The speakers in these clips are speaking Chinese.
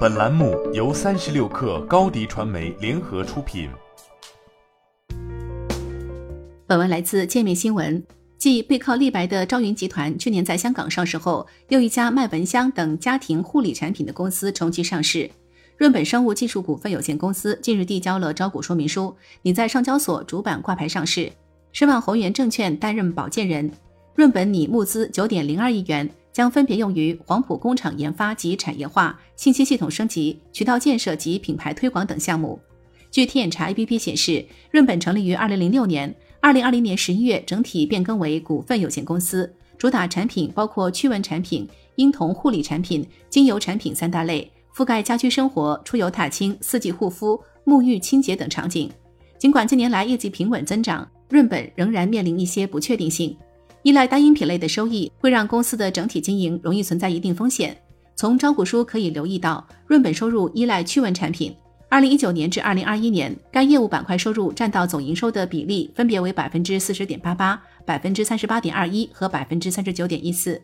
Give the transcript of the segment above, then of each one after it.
本栏目由三十六氪高低传媒联合出品。本文来自界面新闻。继背靠立白的朝云集团去年在香港上市后，又一家卖蚊香等家庭护理产品的公司重启上市。润本生物技术股份有限公司近日递交了招股说明书，拟在上交所主板挂牌上市。申万宏源证券担任保荐人。润本拟募资九点零二亿元，将分别用于黄埔工厂研发及产业化、信息系统升级、渠道建设及品牌推广等项目。据天眼查 APP 显示，润本成立于二零零六年。二零二零年十一月，整体变更为股份有限公司，主打产品包括驱蚊产品、婴童护理产品、精油产品三大类，覆盖家居生活、出游踏青、四季护肤、沐浴清洁等场景。尽管近年来业绩平稳增长，润本仍然面临一些不确定性。依赖单一品类的收益，会让公司的整体经营容易存在一定风险。从招股书可以留意到，润本收入依赖驱蚊产品。二零一九年至二零二一年，该业务板块收入占到总营收的比例分别为百分之四十点八八、百分之三十八点二一和百分之三十九点一四。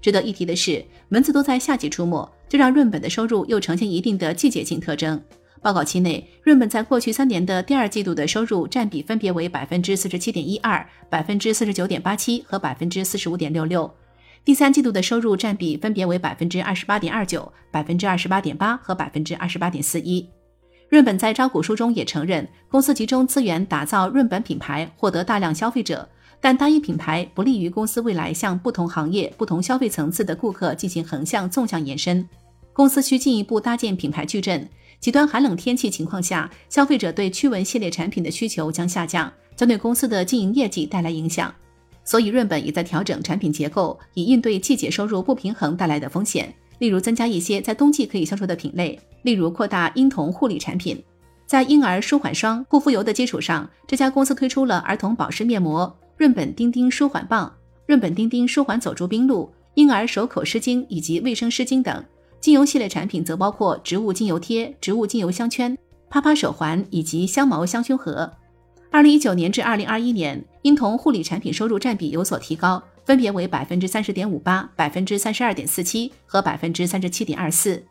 值得一提的是，蚊子都在夏季出没，这让润本的收入又呈现一定的季节性特征。报告期内，润本在过去三年的第二季度的收入占比分别为百分之四十七点一二、百分之四十九点八七和百分之四十五点六六，第三季度的收入占比分别为百分之二十八点二九、百分之二十八点八和百分之二十八点四一。润本在招股书中也承认，公司集中资源打造润本品牌，获得大量消费者，但单一品牌不利于公司未来向不同行业、不同消费层次的顾客进行横向、纵向延伸。公司需进一步搭建品牌矩阵。极端寒冷天气情况下，消费者对驱蚊系列产品的需求将下降，将对公司的经营业绩带来影响。所以，润本也在调整产品结构，以应对季节收入不平衡带来的风险。例如，增加一些在冬季可以销售的品类，例如扩大婴童护理产品。在婴儿舒缓霜、护肤油的基础上，这家公司推出了儿童保湿面膜、润本丁丁舒缓棒、润本丁丁舒缓走珠冰露、婴儿手口湿巾以及卫生湿巾等。精油系列产品则包括植物精油贴、植物精油香圈、啪啪手环以及香茅香薰盒。二零一九年至二零二一年，婴童护理产品收入占比有所提高。分别为百分之三十点五八、百分之三十二点四七和百分之三十七点二四，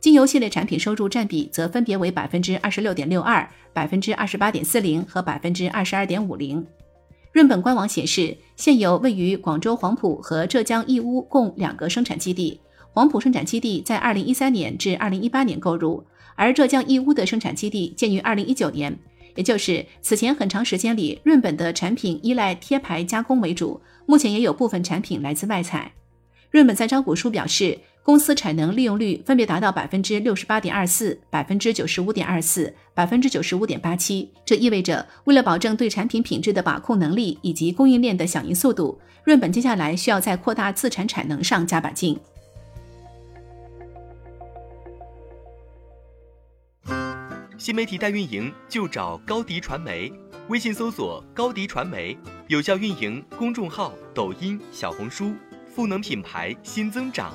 精油系列产品收入占比则分别为百分之二十六点六二、百分之二十八点四零和百分之二十二点五零。润本官网显示，现有位于广州黄埔和浙江义乌共两个生产基地，黄埔生产基地在二零一三年至二零一八年购入，而浙江义乌的生产基地建于二零一九年。也就是此前很长时间里，润本的产品依赖贴牌加工为主，目前也有部分产品来自外采。润本在招股书表示，公司产能利用率分别达到百分之六十八点二四、百分之九十五点二四、百分之九十五点八七。这意味着，为了保证对产品品质的把控能力以及供应链的响应速度，润本接下来需要在扩大自产产能上加把劲。新媒体代运营就找高迪传媒，微信搜索高迪传媒，有效运营公众号、抖音、小红书，赋能品牌新增长。